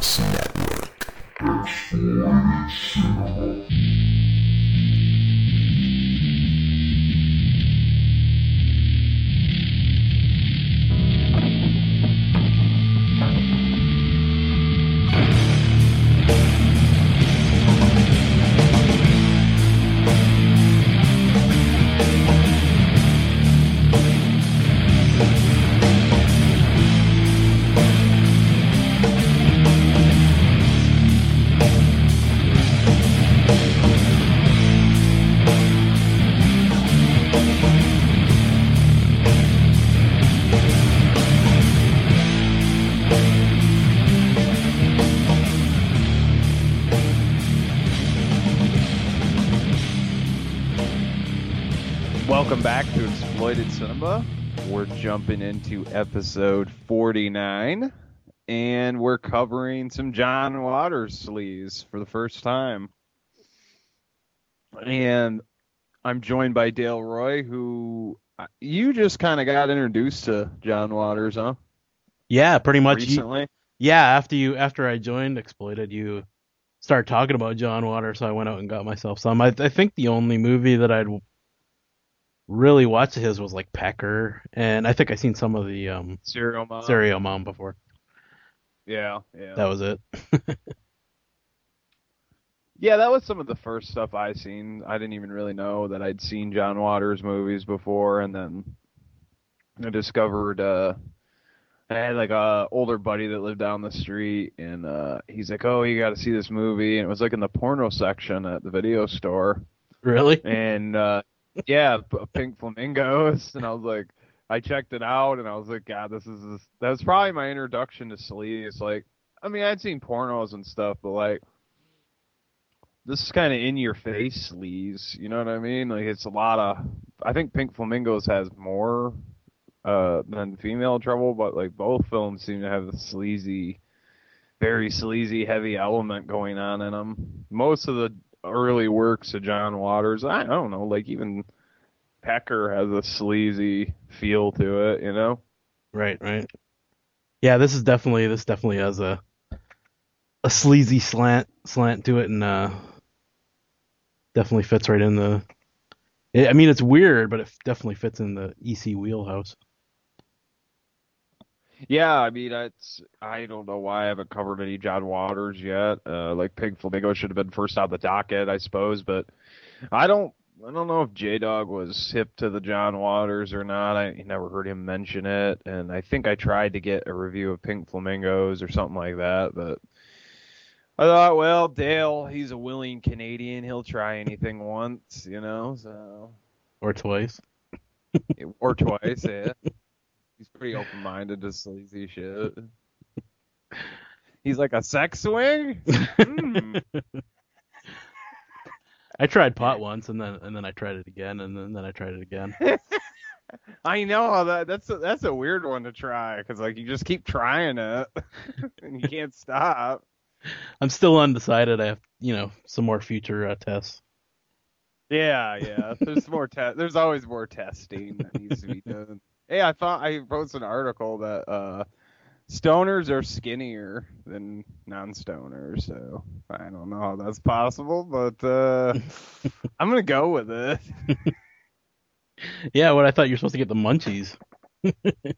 Podcast Network. Exploited Cinema. Jumping into episode 49, and we're covering some John Waters sleaze for the first time. And I'm joined by Dale Roy, who uh, you just kind of got introduced to John Waters, huh? Yeah, pretty much. You, Recently. yeah, after you after I joined Exploited, you started talking about John Waters, so I went out and got myself some. I, I think the only movie that I'd really watched of his was like Pecker, and I think I seen some of the um Serial Mom. Serial Mom before. Yeah, yeah. That was it. Yeah, that was some of the first stuff I seen. I didn't even really know that I'd seen John Waters movies before, and then I discovered uh, I had like a older buddy that lived down the street, and uh, he's like, "Oh, you got to see this movie," and it was like in the porno section at the video store, really? and uh, yeah, Pink Flamingos, and I was like, I checked it out, and I was like, God, this is this, that was probably my introduction to sleaze. Like, I mean, I'd seen pornos and stuff, but like, this is kind of in your face sleaze. You know what I mean? Like, it's a lot of. I think Pink Flamingos has more uh than Female Trouble, but like both films seem to have a sleazy, very sleazy, heavy element going on in them. Most of the early works of John Waters, I, don't know, like even Pecker has a sleazy feel to it, you know? Right, right. Yeah, this is definitely this definitely has a a sleazy slant slant to it, and uh, definitely fits right in the. I mean, it's weird, but it definitely fits in the EC wheelhouse. Yeah, I mean, it's I don't know why I haven't covered any John Waters yet. Uh, like Pink Flamingo should have been first on the docket, I suppose, but I don't. I don't know if J Dog was hip to the John Waters or not. I never heard him mention it, and I think I tried to get a review of Pink Flamingos or something like that, but I thought, well, Dale, he's a willing Canadian. He'll try anything once, you know. So Or twice. or twice, yeah. He's pretty open minded to sleazy shit. He's like a sex swing? Hmm. I tried pot once, and then and then I tried it again, and then, then I tried it again. I know that that's a, that's a weird one to try because like you just keep trying it and you can't stop. I'm still undecided. I have you know some more future uh, tests. Yeah, yeah. There's more te- There's always more testing that needs to be done. Hey, I thought I wrote an article that uh, stoners are skinnier than non-stoners, so I don't know how that's possible, but uh, I'm gonna go with it. Yeah, what I thought you were supposed to get the munchies.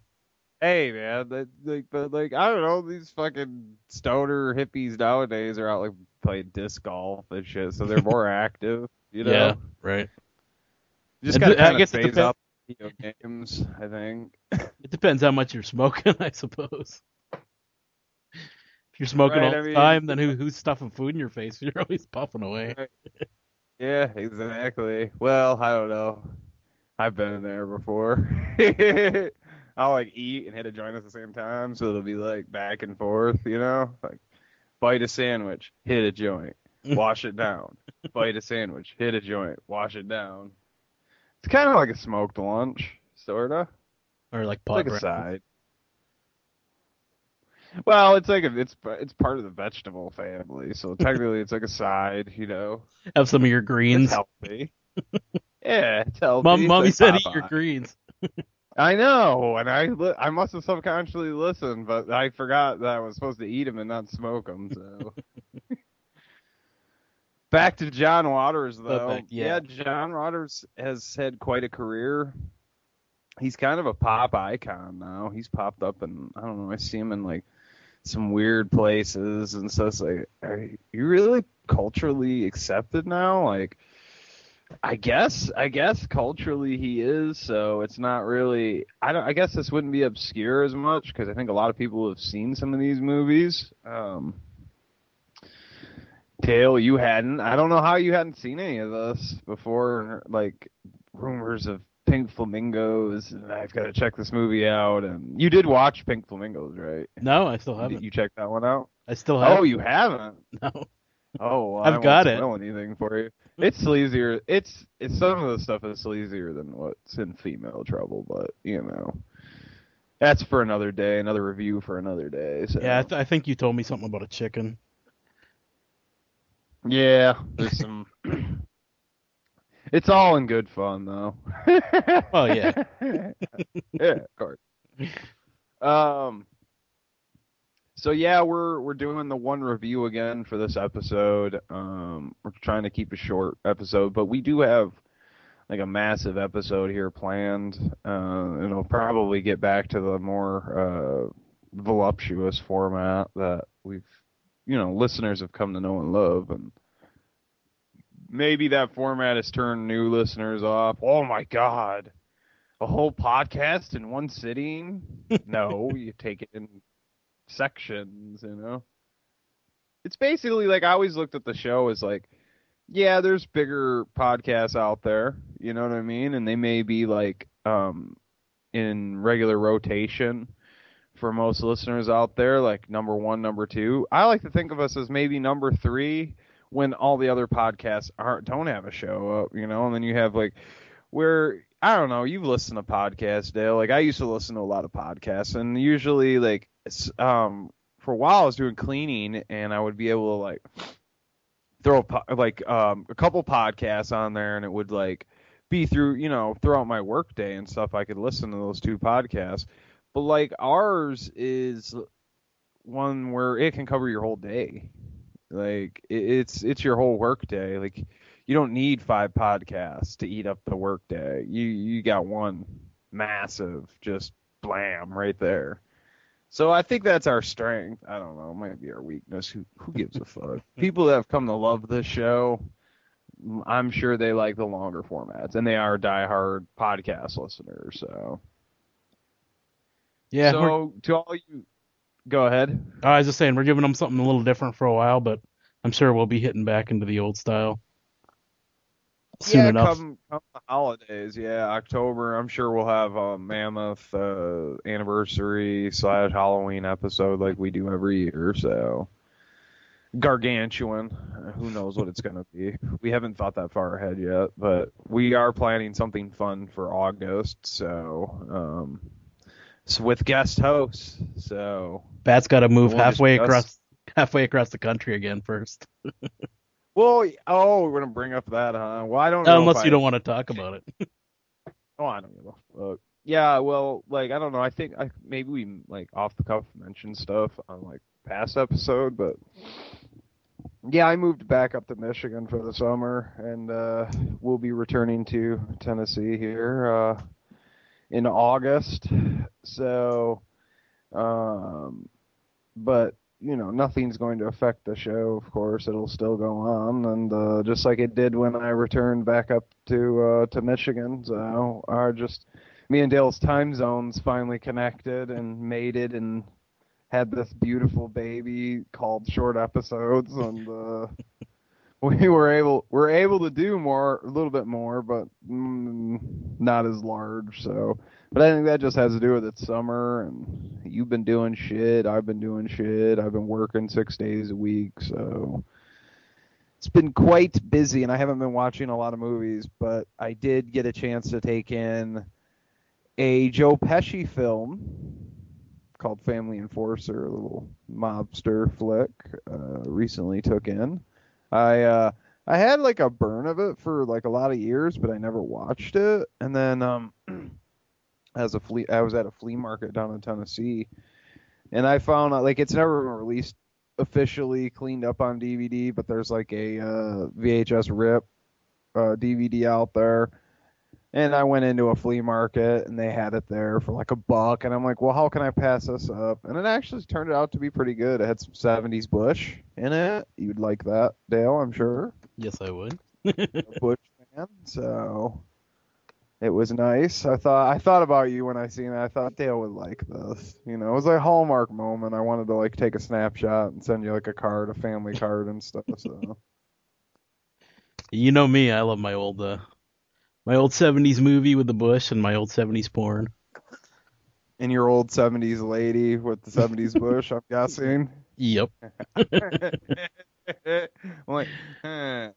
Hey, man, that, like, but like I don't know, these fucking stoner hippies nowadays are out like playing disc golf and shit, so they're more active. You know, Yeah, right. just gotta kind of phase up video games. I think. It depends how much you're smoking, I suppose. If you're smoking Right, all I the time, then who who's stuffing food in your face? You're always puffing away. Yeah, exactly. Well, I don't know. I've been there before. I'll like eat and hit a joint at the same time, so it'll be like back and forth, you know? Like bite a sandwich, hit a joint, wash it down. bite a sandwich, hit a joint, wash it down. It's kind of like a smoked lunch, sorta. Or like It's pot like a side. Well, it's like a, it's it's part of the vegetable family, so technically it's like a side, you know. Have some of your It's greens. healthy. yeah, it's healthy. Mom, It's mommy like said eat your greens. I know, and I li- I must have subconsciously listened, but I forgot that I was supposed to eat them and not smoke them. So. Back to John Waters, though. back- yeah. John Waters has had quite a career. He's kind of a pop icon now. He's popped up, and I don't know. I see him in like some weird places and stuff. It's like, are you really culturally accepted now? Like, I guess, I guess culturally he is. So it's not really. I don't. I guess this wouldn't be obscure as much because I think a lot of people have seen some of these movies. Um, Dale, you hadn't. I don't know how you hadn't seen any of this before. Like rumors of pink flamingos, and I've got to check this movie out. And you did watch Pink Flamingos, right? No, I still haven't. you check that one out? I still haven't. Oh, you haven't. No. Oh, well, I've I won't got it. spoil anything for you. It's sleazier. It's it's some of the stuff is sleazier than what's in Female Trouble, but you know, that's for another day. Another review for another day. So. Yeah, I, th- I think you told me something about a chicken. Yeah, there's some. it's all in good fun, though. Oh, yeah. yeah, of course. Um. So yeah, we're we're doing the one review again for this episode. Um, we're trying to keep a short episode, but we do have like a massive episode here planned. Uh, and it'll probably get back to the more uh, voluptuous format that we've, you know, listeners have come to know and love, and maybe that format has turned new listeners off. Oh my god, a whole podcast in one sitting? no, you take it in sections, you know. It's basically like I always looked at the show as like, yeah, there's bigger podcasts out there, you know what I mean, and they may be like um in regular rotation for most listeners out there, like number one, number two. I like to think of us as maybe number three when all the other podcasts aren't don't have a show up, you know, and then you have like where I don't know, you've listened to podcasts, Dale. Like I used to listen to a lot of podcasts, and usually like um for a while I was doing cleaning, and I would be able to like throw a like um a couple podcasts on there, and it would like be through you know throughout my workday and stuff. I could listen to those two podcasts, but like ours is one where it can cover your whole day. Like it, it's it's your whole workday. Like you don't need five podcasts to eat up the workday. You you got one massive just blam right there. So I think that's our strength. I don't know, it might be our weakness. Who who gives a fuck? People that have come to love this show, I'm sure they like the longer formats, and they are diehard podcast listeners. So Yeah, so to all you, go ahead. I was just saying we're giving them something a little different for a while, but I'm sure we'll be hitting back into the old style soon yeah, enough. come come the holidays. Yeah, October. I'm sure we'll have a mammoth uh, anniversary slash Halloween episode like we do every year. So gargantuan. Who knows what it's gonna be? We haven't thought that far ahead yet, but we are planning something fun for August. So um, so with guest hosts. So Bat's got to move We'll halfway discuss- across halfway across the country again first, well, oh, we're gonna bring up that, huh? Well, I don't unless I- you don't want to talk about it. Oh, I don't give a fuck. Yeah, well, like I don't know. I think I maybe we like off the cuff mentioned stuff on like past episode, but yeah, I moved back up to Michigan for the summer, and uh, we'll be returning to Tennessee here uh, in August. So, um, but you know, nothing's going to affect the show. Of course, it'll still go on, and uh, just like it did when I returned back up to uh, to Michigan. So, our just me and Dale's time zones finally connected and mated and had this beautiful baby called short episodes and uh we were able we're able to do more a little bit more but mm, not as large so but i think that just has to do with it's summer and you've been doing shit i've been doing shit i've been working six days a week so it's been quite busy and i haven't been watching a lot of movies but i did get a chance to take in a joe pesci film called Family Enforcer, a little mobster flick. Uh, recently took in. I uh, I had like a burn of it for like a lot of years, but I never watched it. And then um, as a flea. I was at a flea market down in Tennessee, and I found out like it's never been released officially cleaned up on DVD, but there's like a uh, VHS rip uh, DVD out there. And I went into a flea market and they had it there for like a buck. And I'm like, well, how can I pass this up? And it actually turned out to be pretty good. It had some 70s Bush in it. You'd like that, Dale, I'm sure. Yes, I would. Bush fan. So it was nice. I thought I thought about you when I seen it. I thought Dale would like this. You know, it was a hallmark moment. I wanted to like take a snapshot and send you like a card, a family card and stuff. So You know me, I love my old uh, my old '70s movie with the bush and my old '70s porn. and your old 70s lady with the 70s bush, I'm guessing. Yep. I'm like, huh.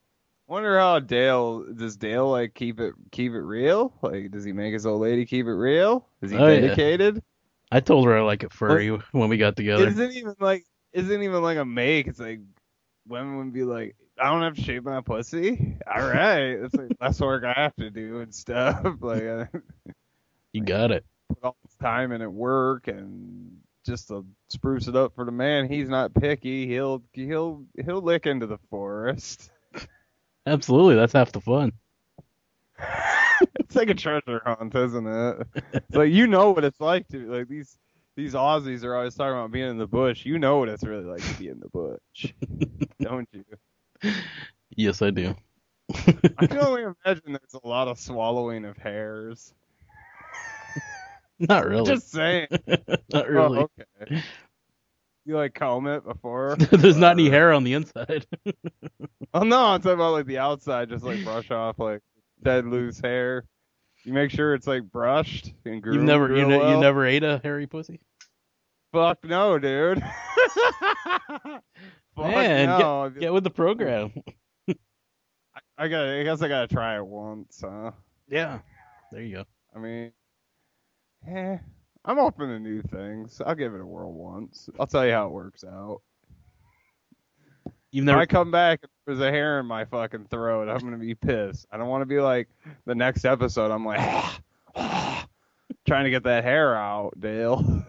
Wonder how Dale does Dale like keep it keep it real? Like does he make his old lady keep it real? Is he Oh, yeah. dedicated? I told her I like it furry when we got together. isn't even like isn't even like a make. It's like women would be like, I don't have to shave my pussy. All right, that's like less work I have to do and stuff. Like I You got it. put all this time in at work and just to spruce it up for the man. He's not picky. He'll he'll he'll lick into the forest. Absolutely, that's half the fun. it's like a treasure hunt, isn't it? It's like you know what it's like to like these these Aussies are always talking about being in the bush. You know what it's really like to be in the bush, don't you? Yes, I do. I can only imagine there's a lot of swallowing of hairs. Not really. Just saying. Not oh, really. Oh, okay. You like comb it before? There's not any hair on the inside. Oh no, I'm talking about like the outside, just like brush off like dead loose hair. You make sure it's like brushed and groomed. You've never, you, well. you never ate a hairy pussy? Fuck no, dude. Fuck Man, no. Get with the program. I got. I guess I gotta try it once. Huh? Yeah. There you go. I mean, eh, I'm open to new things. I'll give it a whirl once. I'll tell you how it works out. You've If. I come back there's a hair in my fucking throat, I'm gonna be pissed. I don't want to be like the next episode. I'm like trying to get that hair out, Dale.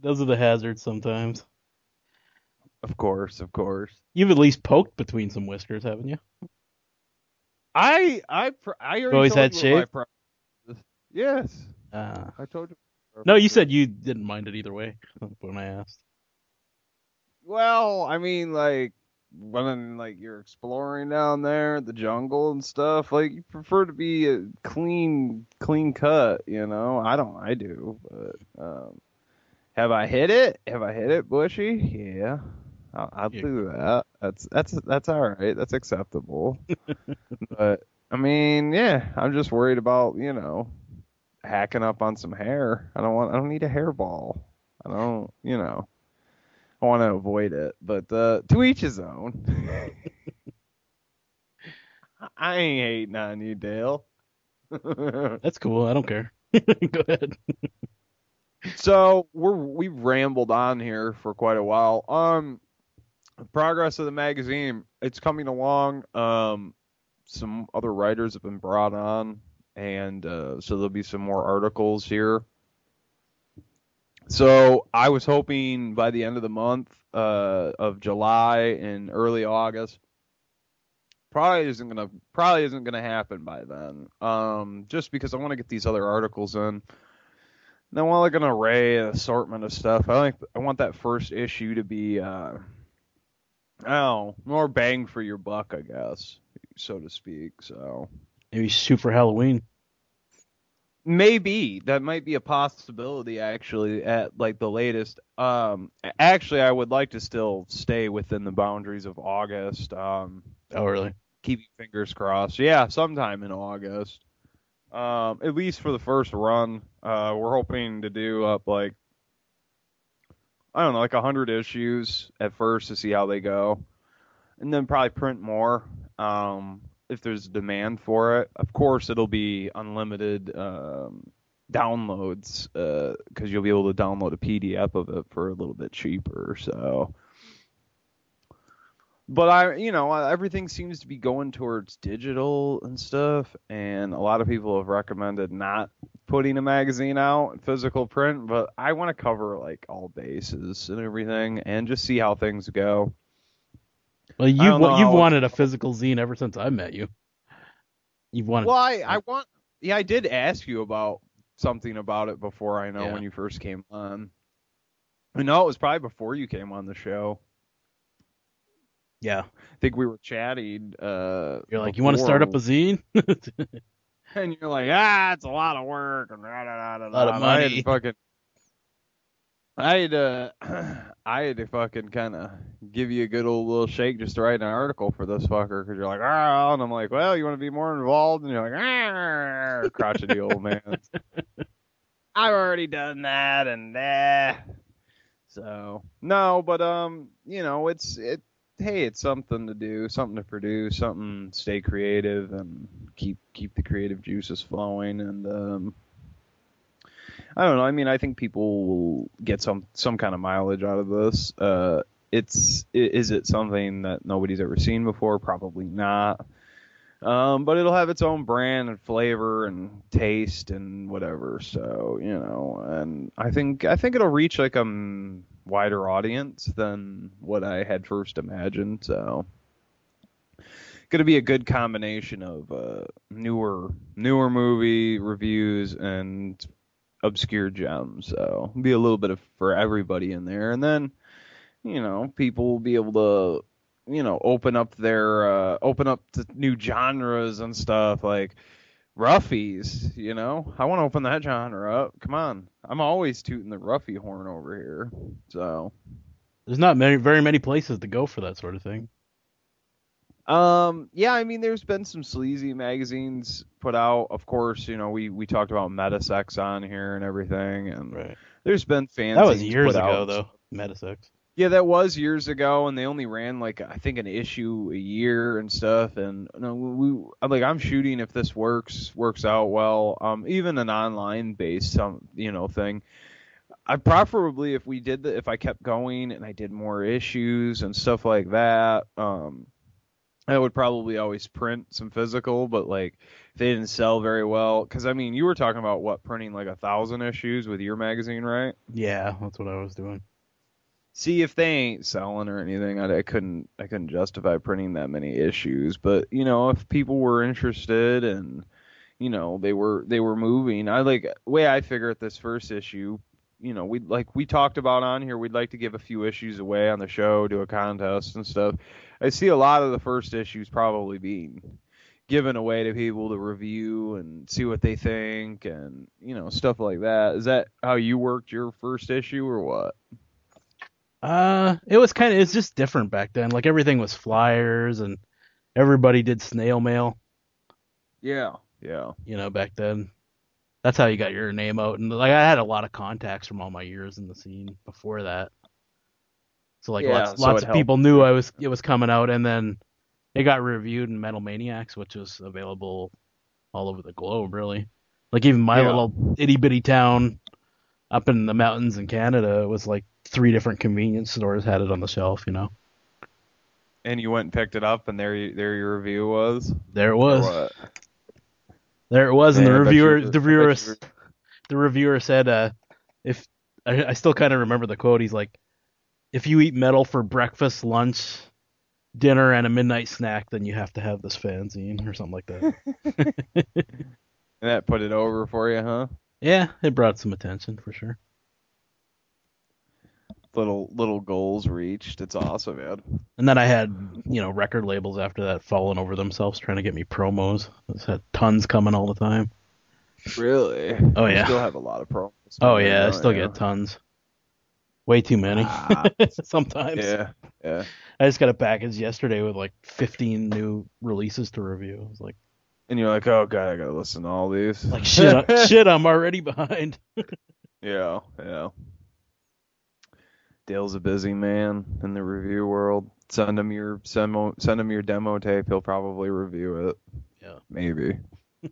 Those are the hazards sometimes. Of course, of course. You've at least poked between some whiskers, haven't you? I I pr- I already always told had shave? pro- Yes, Uh, I told you. no, you said you didn't mind it either way when I asked. Well, I mean, like when like you're exploring down there, the jungle and stuff, like you prefer to be a clean, clean cut. You know, I don't. I do, but um, have I hit it? Have I hit it, Bushy? Yeah, I'll, I'll do that. That's that's that's all right. That's acceptable. but I mean, yeah, I'm just worried about you know hacking up on some hair. I don't want. I don't need a hairball. I don't. You know. I want to avoid it, but uh, to each his own. I ain't hating on you, Dale. That's cool. I don't care. Go ahead. so we're we've rambled on here for quite a while. Um, progress of the magazine, it's coming along. Um, some other writers have been brought on, and uh, so there'll be some more articles here. So I was hoping by the end of the month uh, of July and early August. Probably isn't gonna probably isn't gonna happen by then. Um, just because I want to get these other articles in. And I want like an array, an assortment of stuff. I like I want that first issue to be uh, oh more bang for your buck, I guess, so to speak. So Maybe for Halloween. Maybe that might be a possibility actually at like the latest. Um actually I would like to still stay within the boundaries of August. Um Oh, really? keep your fingers crossed. Yeah, sometime in August. Um at least for the first run. Uh we're hoping to do up like I don't know, like a 100 issues at first to see how they go. And then probably print more. Um if there's demand for it. Of course, it'll be unlimited um, downloads because you'll be able to download a PDF of it for a little bit cheaper. So, but I, you know, everything seems to be going towards digital and stuff, and a lot of people have recommended not putting a magazine out in physical print. But I want to cover like all bases and everything, and just see how things go. Well, you you've how- wanted a physical zine ever since I met you. You've wanted. Well, I, I want, yeah, I did ask you about something about it before. I know Yeah. when you first came on. I know it was probably before you came on the show. Yeah, I think we were chatting. Uh, you're like, you want to start up a zine? and you're like, ah, it's a lot of work and da, da, da, da, Lot of da. I had to fucking, I had to, I had to fucking kind of give you a good old little shake just to write an article for this fucker because you're like, ah, and I'm like, well, you want to be more involved, and you're like, ah, crotchety old man. I've already done that, and eh. So no, but um, you know, it's it. Hey, it's something to do, something to produce, something stay creative and keep keep the creative juices flowing. And um, I don't know. I mean, I think people will get some some kind of mileage out of this. Uh, it's is it something that nobody's ever seen before? Probably not. Um, but it'll have its own brand and flavor and taste and whatever. So you know, and I think I think it'll reach like a wider audience than what I had first imagined. So gonna be a good combination of uh, newer newer movie reviews and obscure gems. So be a little bit of for everybody in there, and then you know people will be able to you know open up their uh, open up to new genres and stuff like roughies you know i want to open that genre up come on i'm always tooting the roughy horn over here so There's not many, very many places to go for that sort of thing. um yeah i mean there's been some sleazy magazines put out of course you know we we talked about metasex on here and everything and Right. there's been fans That was years ago, though. Metasex. Yeah, that was years ago, and they only ran like I think an issue a year and stuff. And you know, we I'm like I'm shooting if this works works out well. Um, even an online based some you know thing. I preferably if we did the if I kept going and I did more issues and stuff like that. Um, I would probably always print some physical, but like they didn't sell very well, because I mean you were talking about what printing like a thousand issues with your magazine, right? Yeah, that's what I was doing. See if they ain't selling or anything. I, I couldn't i couldn't justify printing that many issues but you know if people were interested and you know they were they were moving i like way i figure at this first issue you know we like we talked about on here we'd like to give a few issues away on the show do a contest and stuff. I see a lot of the first issues probably being given away to people to review and see what they think and you know stuff like that. Is that how you worked your first issue or what Uh, it was kind of it's just different back then. Like everything was flyers and everybody did snail mail. yeah yeah You know, back then. That's how you got your name out. And like I had a lot of contacts from all my years in the scene before that. So like Yeah, lots so lots of people knew I was it was coming out, and then it got reviewed in Metal Maniacs, which was available all over the globe, really. Like even my Yeah. little itty bitty town up in the mountains in Canada was like three different convenience stores had it on the shelf. You know, And you went and picked it up, and there, you, there your review was. there it was. There it was, and the reviewer, were- the I reviewer, the reviewer said, uh, if I, I still kind of remember the quote. He's like, "If you eat metal for breakfast, lunch, dinner, and a midnight snack, then you have to have this fanzine or something like that." And that put it over for you, huh? yeah, it brought some attention for sure. Little little goals reached. It's awesome, man. And then I had, you know, record labels after that falling over themselves trying to get me promos. I had tons coming all the time. Really? Oh, yeah. still have a lot of promos. Oh yeah, I still get tons. Way too many. Ah, Sometimes. yeah, yeah. I just got a package yesterday with like 15 new releases to review. I was like, And you're like, oh god, I gotta listen to all these. like shit, shit, I'm already behind. Yeah, yeah. Dale's a busy man in the review world. Send him your send, send him your demo tape. He'll probably review it. Yeah. Maybe.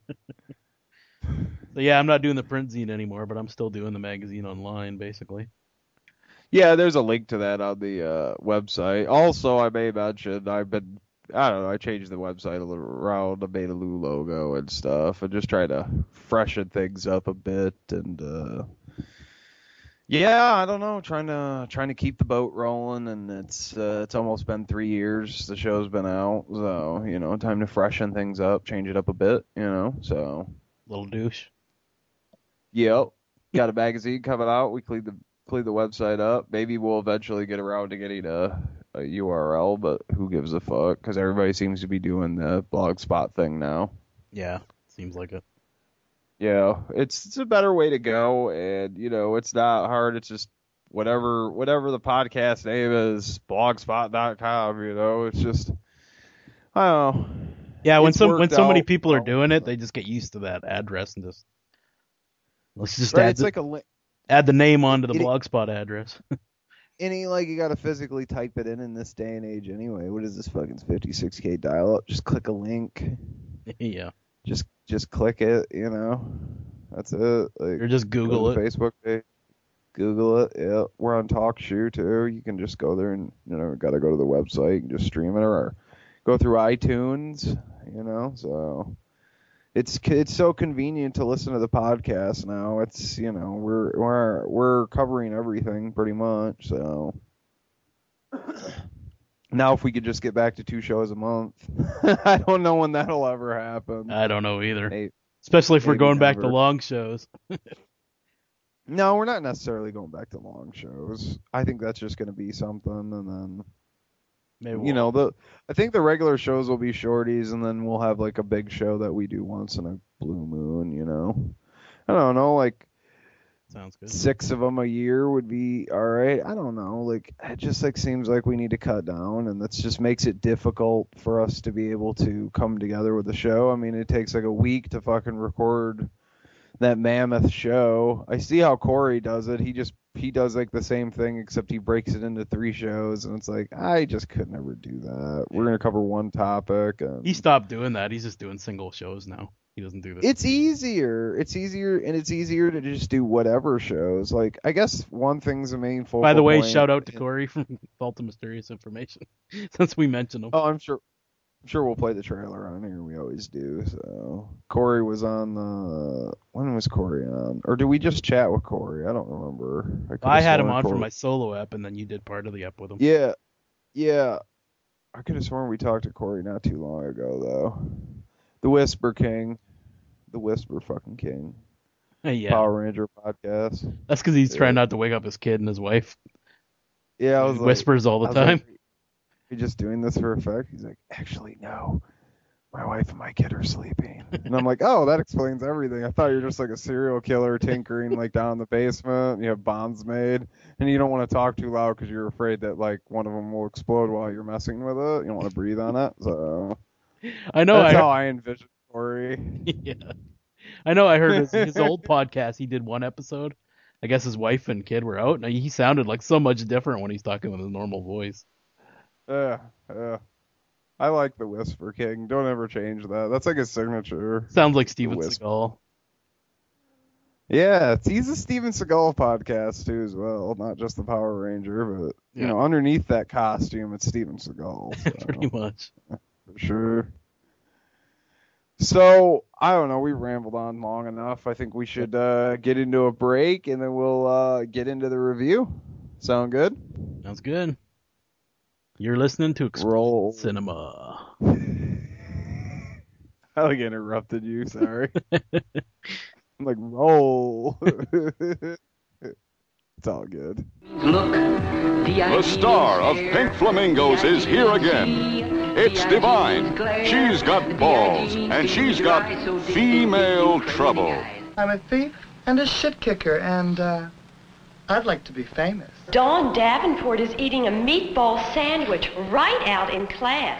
So yeah, I'm not doing the print zine anymore, but I'm still doing the magazine online, basically. Yeah, there's a link to that on the uh, website. Also, I may mention I've been I don't know I changed the website a little around. I made a new logo and stuff, and just try to freshen things up a bit. And uh, yeah, I don't know, trying to trying to keep the boat rolling. And it's uh, it's almost been three years the show's been out, so you know, time to freshen things up, change it up a bit. You know, so Little douche. Yep. Got a magazine coming out. We clean the clean the website up. Maybe we'll eventually get around to getting a, a URL, but who gives a fuck? Because everybody seems to be doing the blogspot thing now. Yeah, seems like it. Yeah, it's it's a better way to go, and you know it's not hard. It's just whatever whatever the podcast name is, blogspot.com. You know, it's just I don't know. Yeah, when It's some when so many out people are doing it, they just get used to that address and just let's just Right, add it's the, like a li- add the name onto the it- blogspot address. any like you gotta physically type it in in this day and age anyway. What is this fucking 56k dial up? Just click a link. yeah, just just click it, you know. That's it. Like or just Google to it. Facebook page. Google it. Yeah, we're on TalkShoe too. You can just go there and you know, got to go to the website and just stream it or go through iTunes. You know, so it's it's so convenient to listen to the podcast now. It's you know we're we're we're covering everything pretty much. So now if we could just get back to two shows a month, I don't know when that'll ever happen. I don't know either. Hey, Especially if we're maybe going back to long shows. No, we're not necessarily going back to long shows. I think that's just going to be something, and then Maybe you we'll- know the. I think the regular shows will be shorties, and then we'll have like a big show that we do once in a blue moon. You know, I don't know, like sounds good. six of them a year would be all right. I don't know, like it just like seems like we need to cut down, and that just makes it difficult for us to be able to come together with the show. I mean, it takes like a week to fucking record that mammoth show. I see how Corey does it. He just he does like the same thing except he breaks it into three shows, and it's like I just could never do that. We're gonna cover one topic, and He stopped doing that. He's just doing single shows now. He doesn't do this. it's easier. It's easier, and it's easier to just do whatever shows. Like I guess one thing's a main focal. By the way, point. shout out to Corey from Vault of Mysterious Information, since we mentioned him. Oh, I'm sure. I'm sure we'll play the trailer on here. We always do. So Corey was on the. When was Corey on? Or did we just chat with Corey? I don't remember. could've I had him on for my solo app, and then you did part of the app with him. Yeah, yeah. I could have sworn we talked to Corey not too long ago though. The Whisper King, the Whisper fucking King, uh, yeah. Power Ranger podcast. That's because he's Yeah. trying not to wake up his kid and his wife. Yeah, I He was like, whispers all the time. like, you just doing this for effect? He's like, actually, no. My wife and my kid are sleeping. And I'm like, oh, that explains everything. I thought you were just like a serial killer tinkering like down in the basement. You have bombs made, and you don't want to talk too loud because you're afraid that like one of them will explode while you're messing with it. You don't want to breathe on it. So I know. that's I how I envision Corey. yeah. I know. I heard his, his old podcast. He did one episode. I guess his wife and kid were out, and he sounded like so much different when he's talking with his normal voice. Yeah, yeah. I like the Whisper King. Don't ever change that. That's like his signature. Sounds like Steven. Seagal. Yeah, he's a Steven Seagal podcast too, as well. Not just the Power Ranger, but you Yeah. know, underneath that costume, it's Steven Seagal. So, Pretty much. For sure. So I don't know. We rambled on long enough. I think we should uh, get into a break, and then we'll uh, get into the review. Sound good? Sounds good. You're listening to Explode Roll. Cinema. I like interrupted you. Sorry. I'm like roll. it's all good. Look, The star of Pink Flamingos is here again. It's Divine. She's got balls, and she's got female trouble. I'm a thief and a shit kicker, and uh, I'd like to be famous. Dawn Davenport is eating a meatball sandwich right out in class.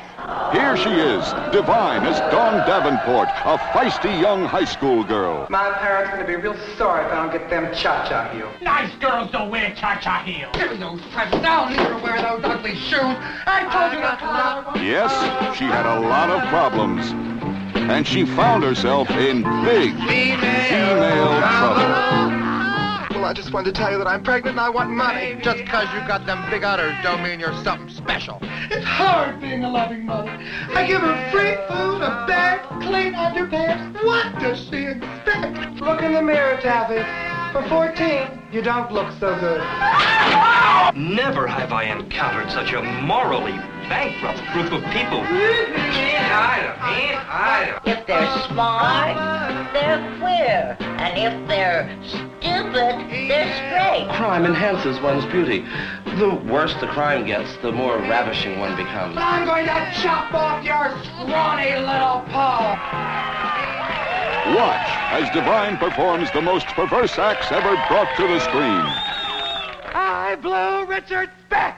Here she is, Divine as Dawn Davenport, a feisty young high school girl. My parents are going to be real sorry if I don't get them cha-cha heels. Nice girls don't wear cha-cha heels. Give me those presents. I'll never wear those ugly shoes. I told you not to lie. Yes, she had a lot of problems. And she found herself in big female trouble. Well, I just wanted to tell you that I'm pregnant and I want money. Just because you got them big udders don't mean you're something special. It's hard being a loving mother. I give her free food, a bed, clean underpants. What does she expect? Look in the mirror, Taffy. For 14, you don't look so good. Never have I encountered such a morally bankrupt group of people. If they're smart, they're queer. And if they're stupid, they're straight. Crime enhances one's beauty. The worse the crime gets, the more ravishing one becomes. I'm going to chop off your scrawny little paw. Watch as Divine performs the most perverse acts ever brought to the screen. I blew Richard Beck.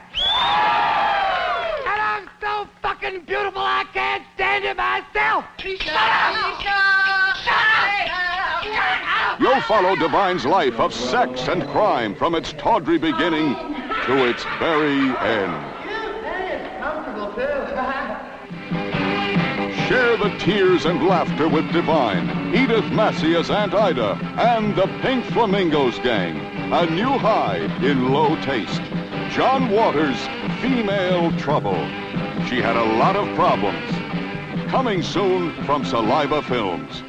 And I'm so fucking beautiful I can't stand it myself. Shut up! Shut up! Shut up! You'll follow Divine's life of sex and crime from its tawdry beginning to its very end. Comfortable, too. Share the tears and laughter with Divine, Edith Massey as Aunt Ida, and the Pink Flamingos Gang. A new high in low taste. John Waters, Female Trouble. She had a lot of problems. Coming soon from Saliva Films.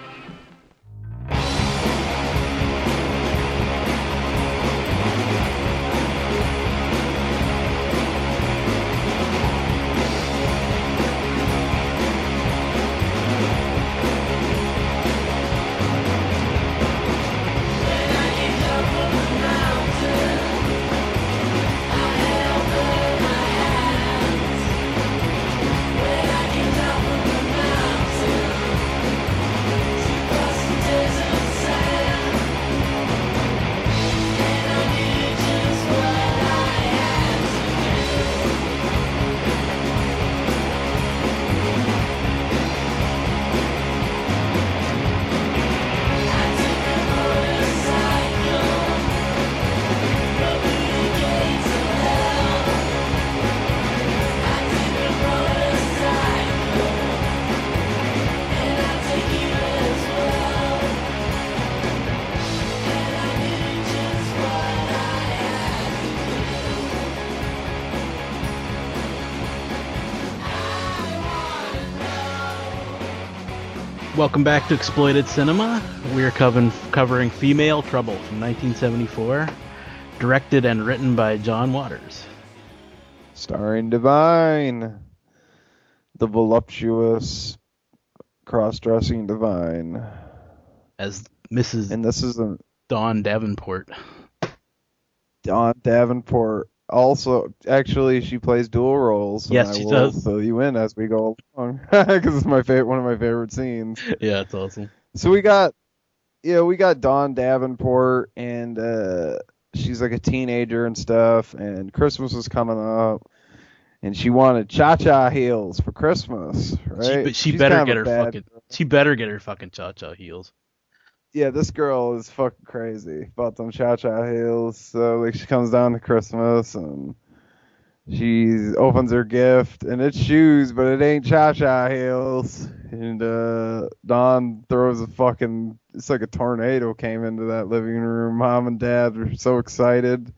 Welcome back to Exploited Cinema. We are covering, covering Female Trouble from 1974, directed and written by John Waters. Starring Divine, the voluptuous, cross-dressing Divine, as Mrs. and this is the Dawn Davenport. Dawn Davenport. Also, actually, she plays dual roles. and Yes, I she will does. Fill you in as we go along because it's my favorite, one of my favorite scenes. Yeah, it's awesome. So we got, yeah, we got Dawn Davenport, and uh, she's like a teenager and stuff. And Christmas was coming up, and she wanted cha-cha heels for Christmas, right? She, she better get her bad fucking. She better get her fucking cha-cha heels. Yeah, this girl is fucking crazy about them cha-cha heels. So like, she comes down to Christmas and. She opens her gift and it's shoes, but it ain't cha-cha heels. And uh, Dawn throws a fucking it's like a tornado came into that living room. Mom and Dad are so excited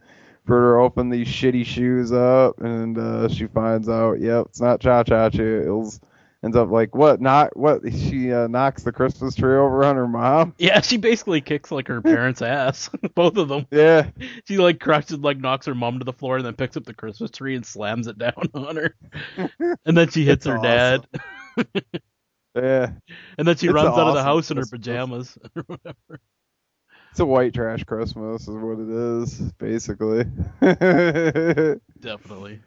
for her to open these shitty shoes up, and uh, she finds out, yep, it's not cha-cha heels. Ends up like what? Not what? She uh, knocks the Christmas tree over on her mom. Yeah, she basically kicks like her parents' ass. Both of them. Yeah, She like crushes, like knocks her mom to the floor, and then picks up the Christmas tree and slams it down on her. And then she hits It's her dad. yeah. And then she It's runs out of the awesome house in her pajamas or whatever. It's a white trash Christmas, is what it is, basically. Definitely.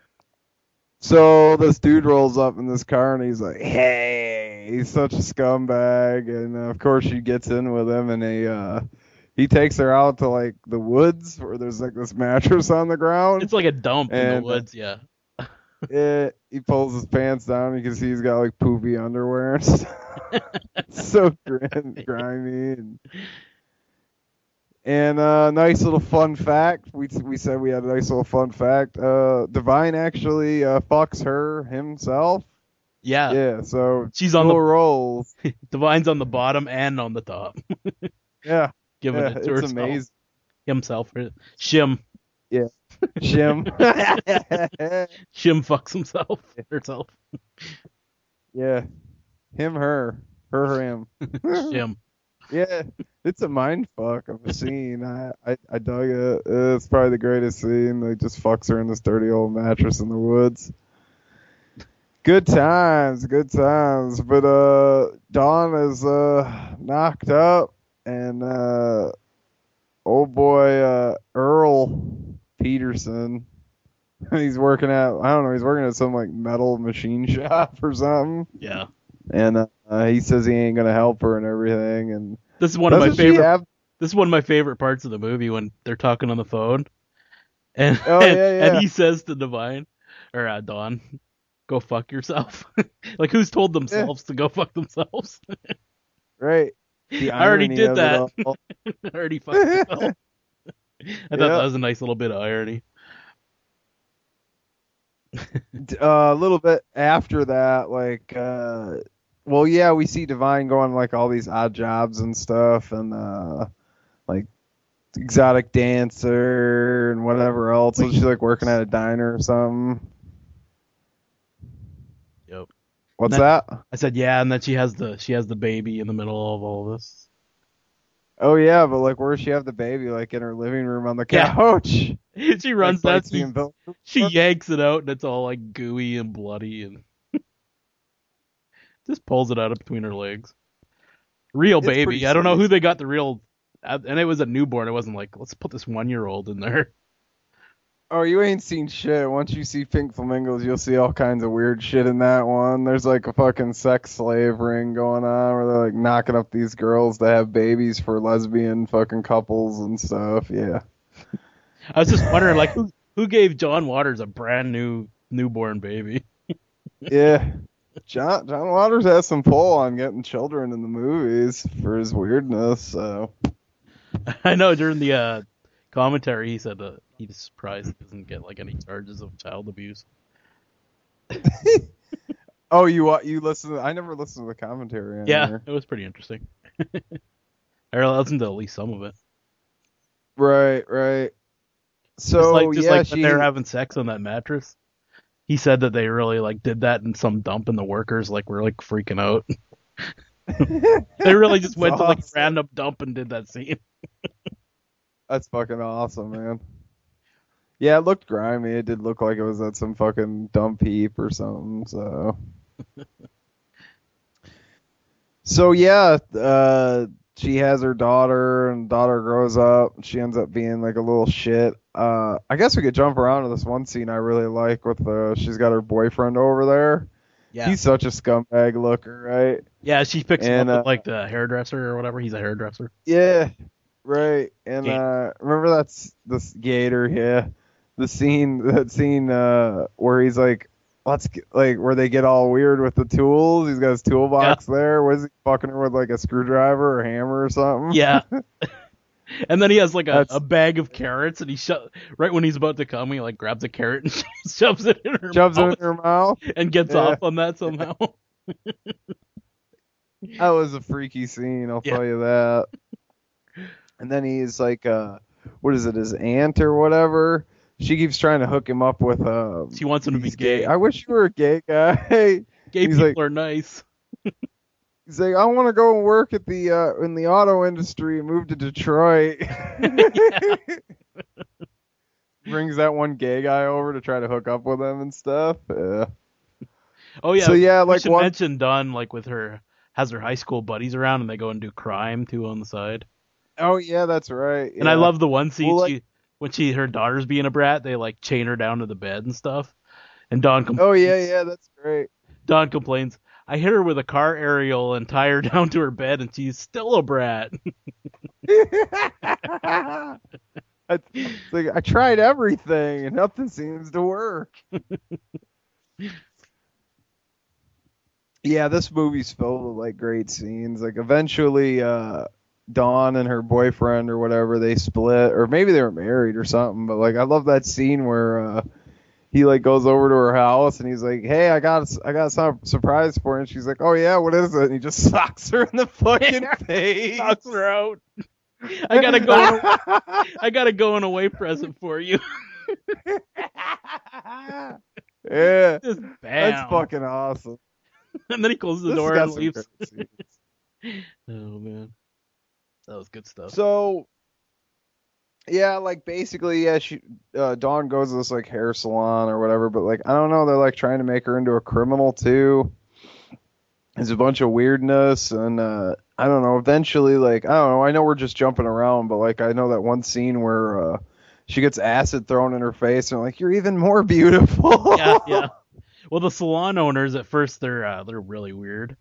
So this dude rolls up in this car and he's like, "Hey, he's such a scumbag." And uh, of course she gets in with him and he uh he takes her out to like the woods where there's like this mattress on the ground. It's like a dump in the uh, woods, yeah. Yeah, he pulls his pants down. You can see he's got like poopy underwear and stuff. so grimy and and uh, nice little fun fact. We we said we had a nice little fun fact. Uh, Divine actually uh, fucks her himself. Yeah. Yeah, so She's on the rolls. Divine's on the bottom and on the top. Yeah, Giving yeah, it to it's herself. amazing. himself. Shim. Yeah. Shim. Shim fucks himself. Herself. yeah. Him, her. Her, him. Shim. Yeah, it's a mind fuck of a scene. I, I, I dug it. It's probably the greatest scene. They just fucks her in this dirty old mattress in the woods. Good times, good times. But uh, Dawn is uh knocked up, and uh, old boy uh Earl Peterson, he's working at I don't know, he's working at some like metal machine shop or something. Yeah. And uh, he says he ain't gonna help her and everything. And This is one of my favorite. have- This is one of my favorite parts of the movie when they're talking on the phone, and Oh, and, yeah, yeah. and he says to Divine or uh, Dawn, "Go fuck yourself." like who's told themselves to go fuck themselves? right. The I already did that. I already fucked myself. I thought that was a nice little bit of irony. Uh, a little bit after that, like, uh, well, yeah, we see Divine going like all these odd jobs and stuff, and uh, like exotic dancer and whatever else. So she's like working at a diner or something. Yep. What's then- that? I said yeah, and then she has the she has the baby in the middle of all this. Oh yeah, but like, where does she have the baby? Like in her living room on the couch. Yeah. couch. she runs Like, that. bites the umbilical She yanks it out, and it's all like gooey and bloody, and just pulls it out of between her legs. Real It's baby. I don't know who they got the real, and it was a newborn. It wasn't like let's put this one year old in there. Oh, you ain't seen shit. Once you see Pink Flamingos, you'll see all kinds of weird shit in that one. There's like a fucking sex slave ring going on where they're like knocking up these girls to have babies for lesbian fucking couples and stuff. Yeah. I was just wondering, like, who who gave John Waters a brand new newborn baby? Yeah. John John Waters has some pull on getting children in the movies for his weirdness, so I know during the uh, commentary he said uh, he's surprised he doesn't get like any charges of child abuse. Oh, you wa- you listen to, I never listened to the commentary Yeah, there. it was pretty interesting. I listened to at least some of it. Right, right. Just So like just yeah, like she when they're having sex on that mattress. He said that they really like did that in some dump and the workers like were like freaking out. they really just went to like random dump and did that scene. That's fucking awesome, man. Yeah, it looked grimy. It did look like it was at some fucking dump heap or something. So, so yeah, uh, she has her daughter, and daughter grows up. and She ends up being like a little shit. Uh, I guess we could jump around to this one scene I really like with uh, she's got her boyfriend over there. Yeah. He's such a scumbag looker, right? Yeah, she picks him up uh, like the hairdresser or whatever. He's a hairdresser. Yeah, right. And Gator. uh remember that's this Gator, yeah. The scene that scene uh where he's like let's get, like where they get all weird with the tools. He's got his toolbox there. Was he fucking her with like a screwdriver or hammer or something? Yeah. and then he has like a, a bag of carrots, and he sho- right when he's about to come, he like grabs a carrot and shoves it in her Shoves it mouth in her mouth. and gets Yeah. off on that somehow. That was a freaky scene, I'll Yeah. tell you that. And then he's like uh what is it, his aunt or whatever? She keeps trying to hook him up with uh she wants him to be these gay. I wish you were a gay guy. Gay people like- are nice. He's like, I want to go and work at the uh, in the auto industry and move to Detroit. Brings that one gay guy over to try to hook up with him and stuff. Yeah. Oh yeah. So, yeah, we like, should one- mention Dawn like with her has her high school buddies around and they go and do crime too on the side. Oh yeah, that's right. And I love the one scene Well, like- she, when she her daughter's being a brat, they like chain her down to the bed and stuff. And Dawn Oh yeah, yeah, that's great. Dawn complains, I hit her with a car aerial and tie her down to her bed and she's still a brat. Like I tried everything and nothing seems to work. yeah, this movie's filled with like great scenes. Like eventually, uh, Dawn and her boyfriend or whatever they split, or maybe they were married or something. But like, I love that scene where uh, he like goes over to her house and he's like, "Hey, I got I got some surprise for you." And she's like, "Oh yeah, what is it?" And he just socks her in the fucking face. Knocks her out. I gotta go. I gotta go in away present for you. yeah, Just bam. that's fucking awesome. And then he closes the This door and leaves. Oh man, that was good stuff. So, yeah, like basically, yeah, she uh, Dawn goes to this like hair salon or whatever, but like I don't know, they're like trying to make her into a criminal too. There's a bunch of weirdness, and uh, I don't know. Eventually, like I don't know. I know we're just jumping around, but like I know that one scene where uh, she gets acid thrown in her face, and like you're even more beautiful. yeah, yeah. Well, the salon owners at first they're uh, they're really weird.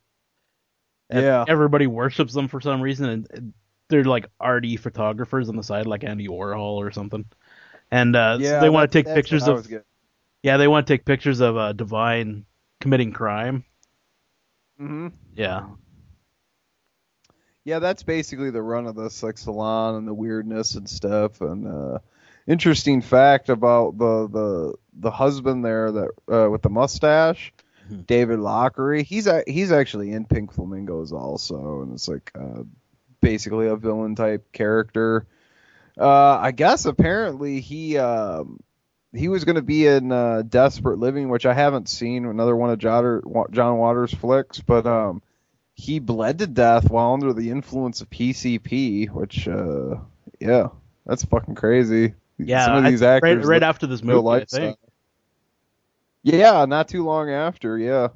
And Yeah. Everybody worships them for some reason, and- and they're like arty photographers on the side, like Andy Warhol or something. And uh, so Yeah, they want to take pictures of yeah, they want to take pictures of uh, Divine committing crime. Mhm. Yeah, yeah, that's basically the run of this like salon and the weirdness and stuff. And uh, interesting fact about the the the husband there that uh, with the mustache, Mm-hmm. David Lochary. He's he's actually in Pink Flamingos also, and it's like uh, basically a villain type character. Uh, I guess apparently he um, he was going to be in uh, Desperate Living, which I haven't seen, another one of John, John Waters' flicks, but um, he bled to death while under the influence of PCP, which uh, yeah, that's fucking crazy. yeah. Some of I- these actors right, right after this movie, I life stuff. Yeah, not too long after. Yeah.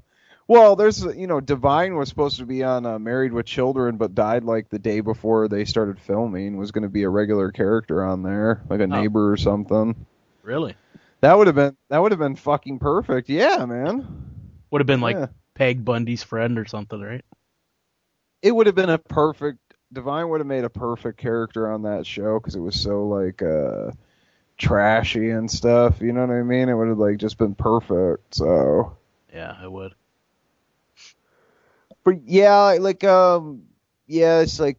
Well, there's you know Divine was supposed to be on uh, Married with Children, but died like the day before they started filming. Was going to be a regular character on there, like a neighbor or something. Really, That would have been that would have been fucking perfect. Yeah, man. would have been like Yeah. Peg Bundy's friend or something, right? It would have been a perfect. Divine would have made a perfect character on that show because it was so like uh trashy and stuff. You know what I mean? It would have like just been perfect. So. Yeah, it would. But yeah, like um, yeah, it's like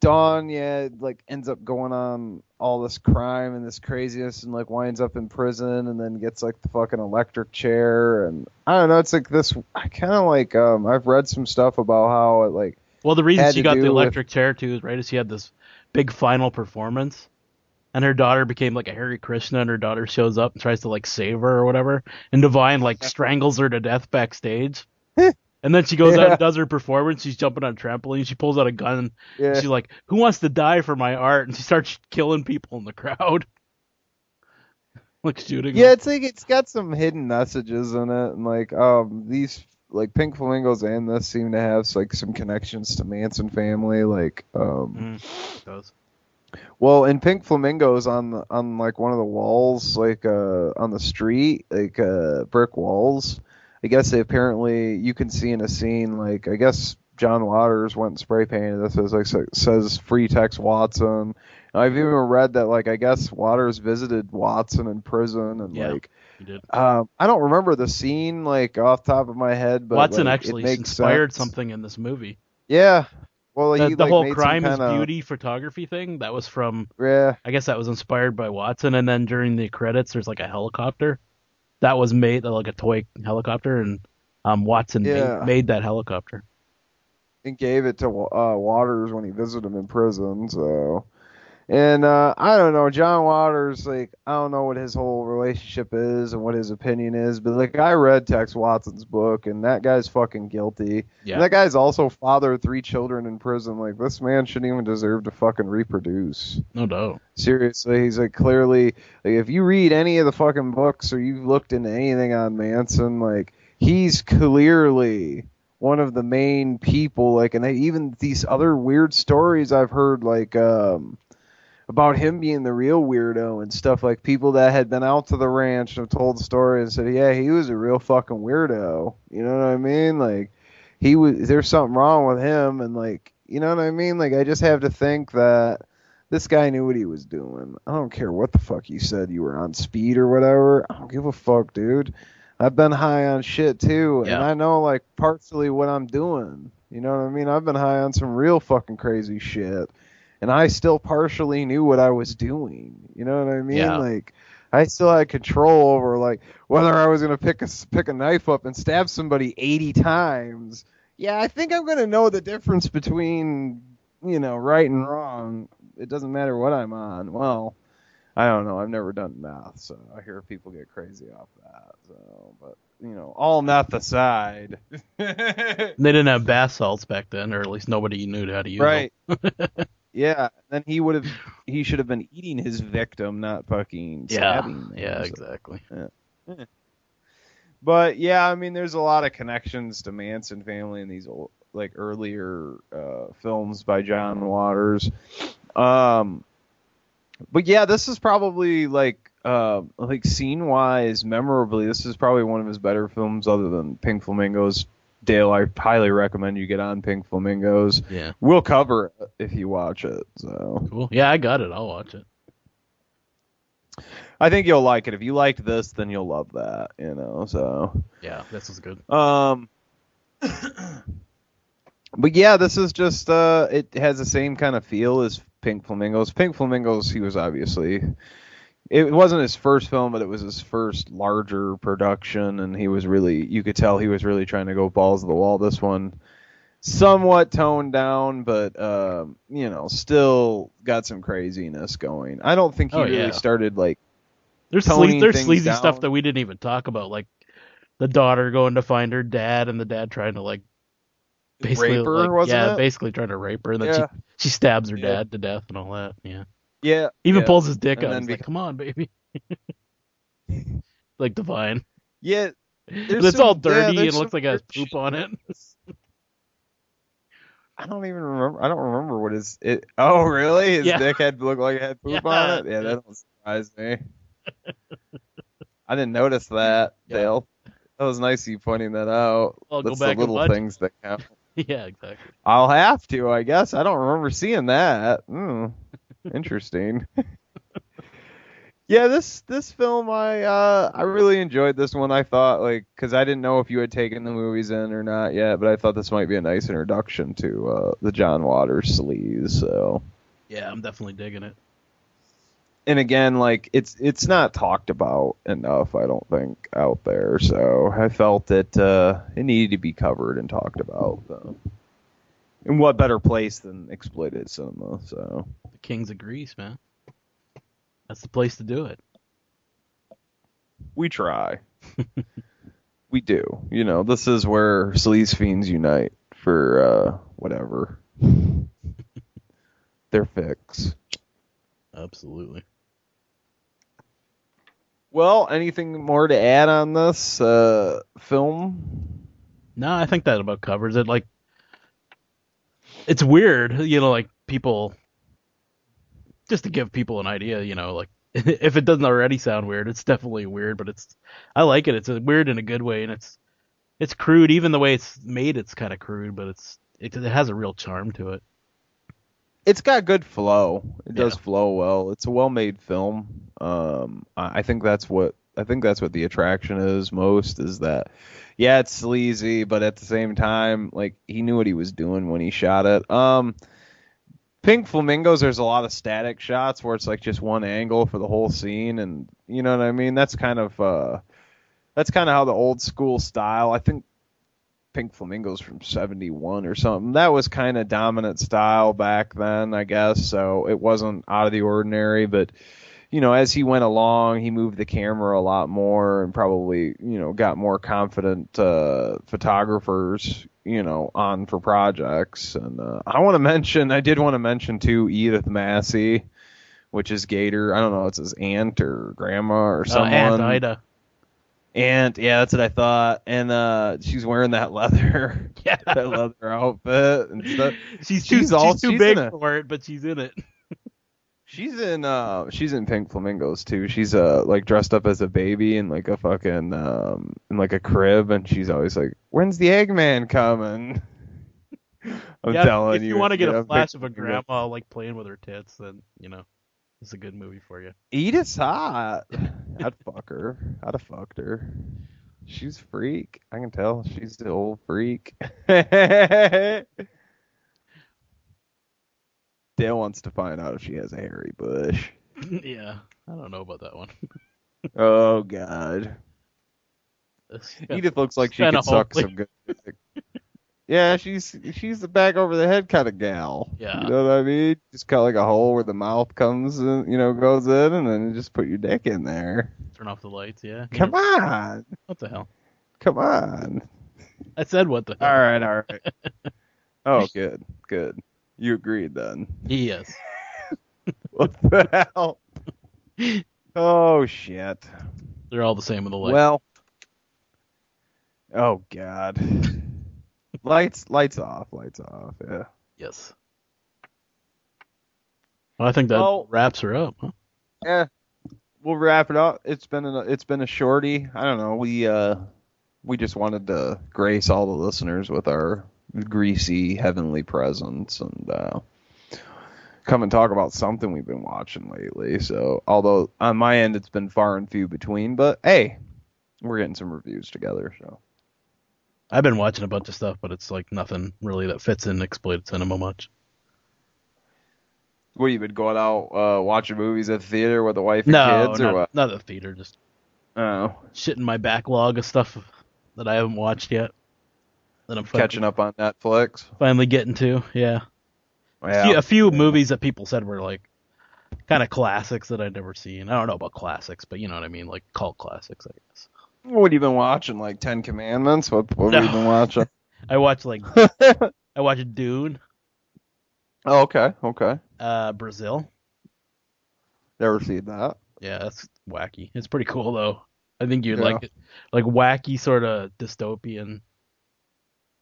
Dawn, yeah, like ends up going on all this crime and this craziness, and like winds up in prison, and then gets like the fucking electric chair, and I don't know, it's like this. I kind of like um, I've read some stuff about how it like. Well, the reason she got the do with- electric chair too is right is she had this big final performance, and her daughter became like a Hare Krishna, and her daughter shows up and tries to like save her or whatever, and Divine like strangles her to death backstage. And then she goes out and does her performance. She's jumping on a trampoline. She pulls out a gun. Yeah. She's like, "Who wants to die for my art?" And she starts killing people in the crowd, like shooting. Yeah, them. it's like it's got some hidden messages in it, and like um these like Pink Flamingos and this seem to have like some connections to Manson family, like um. Mm, it does. Well, in Pink Flamingos on the, on like one of the walls, like uh on the street, like uh brick walls. I guess they apparently you can see in a scene like I guess John Waters went and spray painted this as like says free Tex Watson. And I've even read that like I guess Waters visited Watson in prison and Yeah, like he did. um I don't remember the scene like off the top of my head, but Watson like, actually inspired sense. something in this movie. Yeah. Well, the, he the like, whole crime is kinda- beauty photography thing that was from Yeah. I guess that was inspired by Watson and then during the credits there's like a helicopter that was made like a toy helicopter and um Watson Yeah. made, made that helicopter. and gave it to uh, Waters when he visited him in prison. So, and uh, I don't know, John Waters. Like, I don't know what his whole relationship is and what his opinion is, but like, I read Tex Watson's book, and that guy's fucking guilty. Yeah. And that guy's also fathered three children in prison. Like, this man shouldn't even deserve to fucking reproduce. No doubt. Seriously, he's like clearly. Like, if you read any of the fucking books or you've looked into anything on Manson, like he's clearly one of the main people. Like, and they, even these other weird stories I've heard, like um, about him being the real weirdo and stuff. Like people that had been out to the ranch and have told the story and said, yeah, he was a real fucking weirdo. You know what I mean? Like he was. There's something wrong with him, and like you know what I mean? Like I just have to think that this guy knew what he was doing. I don't care what the fuck you said you were on speed or whatever. I don't give a fuck, dude. I've been high on shit too, and I know like partially what I'm doing. You know what I mean? I've been high on some real fucking crazy shit, and I still partially knew what I was doing. You know what I mean? Yeah. Like I still had control over like whether I was gonna pick a s- pick a knife up and stab somebody 80 times. Yeah, I think I'm gonna know the difference between you know, right and wrong. It doesn't matter what I'm on. Well, I don't know. I've never done math, so I hear people get crazy off that. So, but you know, all math aside, They didn't have bath salts back then, or at least nobody knew how to use right? them. yeah. Then he would have. He should have been eating his victim, not fucking Yeah, stabbing. yeah, so- exactly. Yeah. But yeah, I mean, there's a lot of connections to Manson family in these old, like earlier uh, films by John Waters. Um, but yeah, this is probably like uh, like scene wise, memorably, this is probably one of his better films other than Pink Flamingos. Dale, I highly recommend you get on Pink Flamingos. Yeah. We'll cover it if you watch it. So Cool. Yeah, I got it. I'll watch it. I think you'll like it. If you liked this, then you'll love that. You know, so. Yeah, this is good. Um, but yeah, this is just uh, it has the same kind of feel as Pink Flamingos. Pink Flamingos, he was obviously. It wasn't his first film, but it was his first larger production, and he was really, you could tell he was really trying to go balls to the wall. This one, somewhat toned down, but um, you know, still got some craziness going. I don't think he Oh, really yeah. started like There's sle- there's sleazy down. stuff that we didn't even talk about, like the daughter going to find her dad, and the dad trying to like basically Rape her, like, yeah, it? basically trying to rape her, and then Yeah. she she stabs her Yeah. dad to death and all that. Yeah, yeah, even yeah. pulls his dick And out. then He's like, "Come on, baby." like divine. Yeah, it's all some- yeah, dirty and looks like it has poop on it. I don't even remember. I don't remember what his. It, oh, really? His Yeah. dick had looked like it had poop Yeah. on it. Yeah, that don't surprise me. I didn't notice that, Yeah. Dale. That was nice of you pointing that out. I'll That's the little things that count. yeah, exactly. I'll have to, I guess. I don't remember seeing that. Hmm. Interesting. yeah, this this film, I uh, I really enjoyed this one. I thought like because I didn't know if you had taken the movies in or not yet, but I thought this might be a nice introduction to uh, the John Waters sleaze. So, Yeah, I'm definitely digging it. and again, like it's it's not talked about enough. I don't think out there. So I felt that uh, it needed to be covered and talked about. So. In what better place than exploited cinema? So. The Kings of Greece, man. That's the place to do it. we try. we do. You know, this is where sleaze fiends unite for uh, whatever their fix. Absolutely. Well, anything more to add on this uh, film? No, I think that about covers it. Like, it's weird, you know, like people, just to give people an idea, you know, like if it doesn't already sound weird, it's definitely weird, but it's, I like it. It's weird in a good way, and it's, it's crude. Even the way it's made, it's kind of crude, but it's, it, it has a real charm to it. It's got good flow. It does flow well. It's a well-made film. Um, I I think that's what I think that's what the attraction is most is that yeah, it's sleazy, but at the same time, like he knew what he was doing when he shot it. Um, Pink Flamingos, there's a lot of static shots where it's like just one angle for the whole scene, and you know what I mean. That's kind of uh, that's kind of how the old school style. I think Pink Flamingos from 71 or something. That was kind of dominant style back then, I guess. So it wasn't out of the ordinary, but you know, as he went along, he moved the camera a lot more and probably, you know, got more confident uh, photographers, you know, on for projects. And uh, I want to mention, I did want to mention too, Edith Massey, which is Gator. I don't know, it's his aunt or grandma or Uh, someone. Aunt Ida. And yeah, that's what I thought. And uh she's wearing that leather, Yeah. that leather outfit and stuff. She's too, she's all- too she's big a- for it, but she's in it. She's in uh she's in Pink Flamingos too. She's uh like dressed up as a baby in like a fucking um in like a crib and she's always like, When's the Eggman coming? I'm yeah, telling if you. you want to get yeah, a flash of a Pink Flamingos. grandma like playing with her tits, then you know it's a good movie for you. Edith's hot. I'd fuck her. I'd have fucked her. She's freak. I can tell she's the old freak. Dale wants to find out if she has a hairy bush. yeah, I don't know about that one. Oh god. It's kinda- Edith looks like it's she kinda could suck some good dick. Yeah, she's she's the back over the head kind of gal. Yeah. You know what I mean? Just cut like a hole where the mouth comes and you know goes in, and then you just put your dick in there. Turn off the lights. Yeah. Come on, What the hell? come on. I said what the hell. All right, all right. oh, good, good. You agreed then. Yes. What the hell? Oh shit. They're all the same with the lights. Well. Oh god. lights, lights off, lights off. Yeah. yes. Well, I think that Well- wraps her up. Huh? Yeah. We'll wrap it up. It's been a, it's been a shorty. I don't know. We uh we just wanted to grace all the listeners with our greasy heavenly presence and uh come and talk about something we've been watching lately. So, although on my end it's been far and few between, but hey, we're getting some reviews together, so. I've been watching a bunch of stuff, but it's like nothing really that fits in exploited cinema much. What you been going out uh watching movies at the theater with the wife and No, kids not, or what? not at the theater. Just Oh, shit in my backlog of stuff that I haven't watched yet. That I'm catching up on Netflix. finally getting to. Yeah. Yeah. few, a few movies that people said were like kind of classics that I'd never seen. I don't know about classics, but you know what I mean, like cult classics, I guess. What have you been watching? Like Ten Commandments? What what have you been watching? I watched like I watched Dune, oh, okay, okay. uh, Brazil. Never seen that. Yeah, that's wacky. It's pretty cool though. I think you'd Yeah. like it, like wacky sort of dystopian.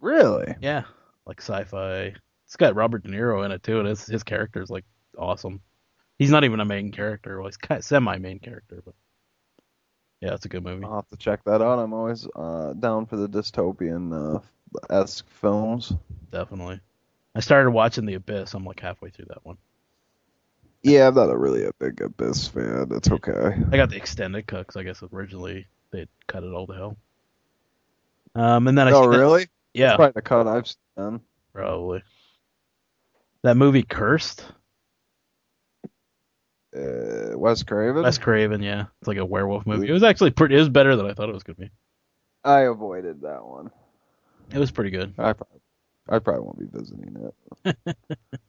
Really? Yeah, like sci-fi. It's got Robert De Niro in it too, and his his character's like awesome. He's not even a main character. Well, he's kind of semi-main character, but yeah, it's a good movie. I'll have to check that out. I'm always uh, down for the dystopian uh, esque films. Definitely. I started watching The Abyss. I'm like halfway through that one. Yeah, I'm not a really a big Abyss fan. It's okay. I got the extended cut because I guess originally they cut it all to hell. Um, and then I Oh, really? Yeah, probably the cut I've seen. probably. That movie Cursed, Uh, Wes Craven. Wes Craven, yeah, it's like a werewolf movie. It was actually pretty. It was better than I thought it was gonna be. I avoided that one. It was pretty good. I probably, I probably won't be visiting it.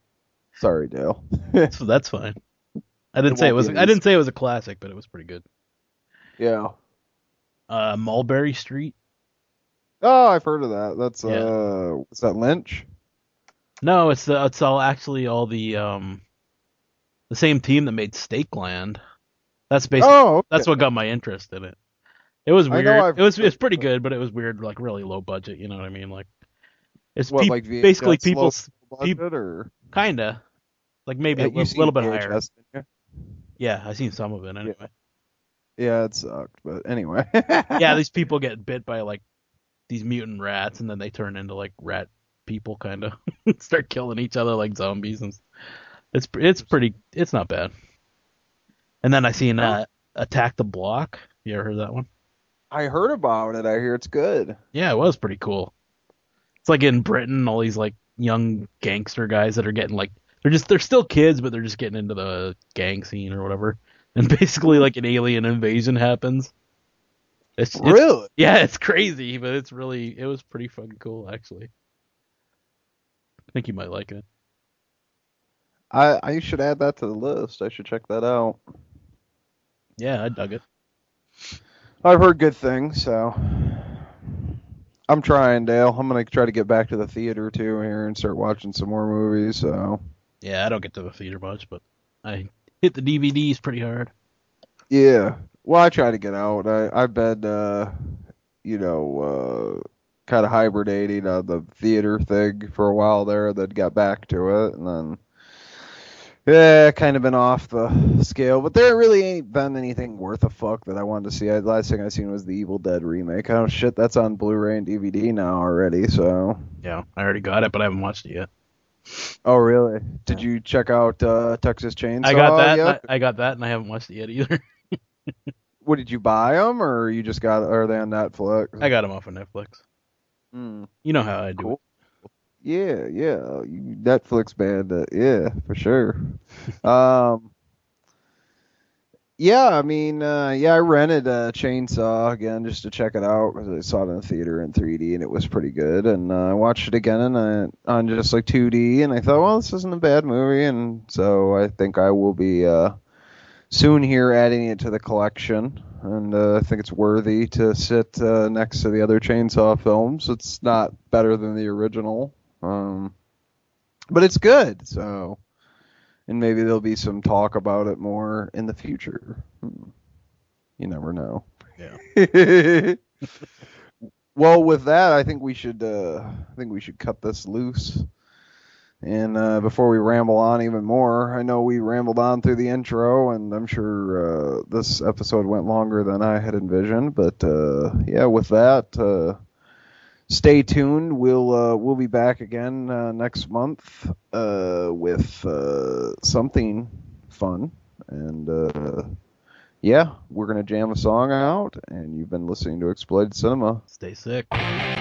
Sorry, Dale. That's, that's fine. I didn't It say it was. I didn't say it was a classic, but it was pretty good. yeah. Uh, Mulberry Street. Oh, I've heard of that. That's Yeah. uh, is that Lynch? No, it's the, it's all actually all the um, the same team that made Stake Land. That's basically Oh, okay. that's what got my interest in it. It was weird. It was it's pretty good, but it was weird, like really low budget. You know what I mean? Like it's What, peop- like VHS basically low people or kinda like maybe Yeah, a little, little bit higher. VHS, didn't Yeah, I seen some of it anyway. you? Yeah, it sucked, but anyway. yeah, these people get bit by like these mutant rats, and then they turn into like rat people, kind of start killing each other like zombies, and it's it's pretty. It's not bad. And then I seen uh, Attack the Block. You ever heard that one? I heard about it. I hear it's good. Yeah, it was pretty cool. It's like in Britain, all these like young gangster guys that are getting like they're just they're still kids, but they're just getting into the gang scene or whatever. And basically, like an alien invasion happens. It's, it's Really? yeah, it's crazy, but it's really it was pretty fucking cool actually. I think you might like it. I I should add that to the list. I should check that out. Yeah, I dug it. I've heard good things, so I'm trying, Dale. I'm gonna try to get back to the theater too here and start watching some more movies. So Yeah, I don't get to the theater much, but I hit the DVDs pretty hard. yeah, well, I try to get out. I I've been uh, you know, uh, kind of hibernating on the theater thing for a while there. Then got back to it, and then yeah, kind of been off the scale. But there really ain't been anything worth a fuck that I wanted to see. I, last thing I seen was the Evil Dead remake. Oh shit, that's on Blu-ray and DVD now already. So. Yeah, I already got it, but I haven't watched it yet. Oh really? Did you check out uh, Texas Chainsaw? I got that. I, I got that, and I haven't watched it yet either. What did you buy them, or you just got? Are they on Netflix? I got them off of Netflix. Hmm. You know how I do Cool. Yeah, yeah. You Netflix band, uh, yeah, for sure. um, yeah, I mean, uh, yeah, I rented uh, Chainsaw again just to check it out. 'cause I saw it in the theater in 3D and it was pretty good. And uh, I watched it again and on just like 2D, and I thought, well, this isn't a bad movie, and so I think I will be uh, soon here adding it to the collection. And uh, I think it's worthy to sit uh, next to the other Chainsaw films. It's not better than the original, um, but it's good. So and maybe there'll be some talk about it more in the future. Hmm. You never know. Yeah. well, with that, I think we should. Uh, I think we should cut this loose. And uh, before we ramble on even more, I know we rambled on through the intro, and I'm sure uh, this episode went longer than I had envisioned. But uh, yeah, with that, uh, stay tuned. We'll uh, we'll be back again uh, next month with something fun, and yeah, we're gonna jam a song out. And you've been listening to Exploited Cinema. Stay sick.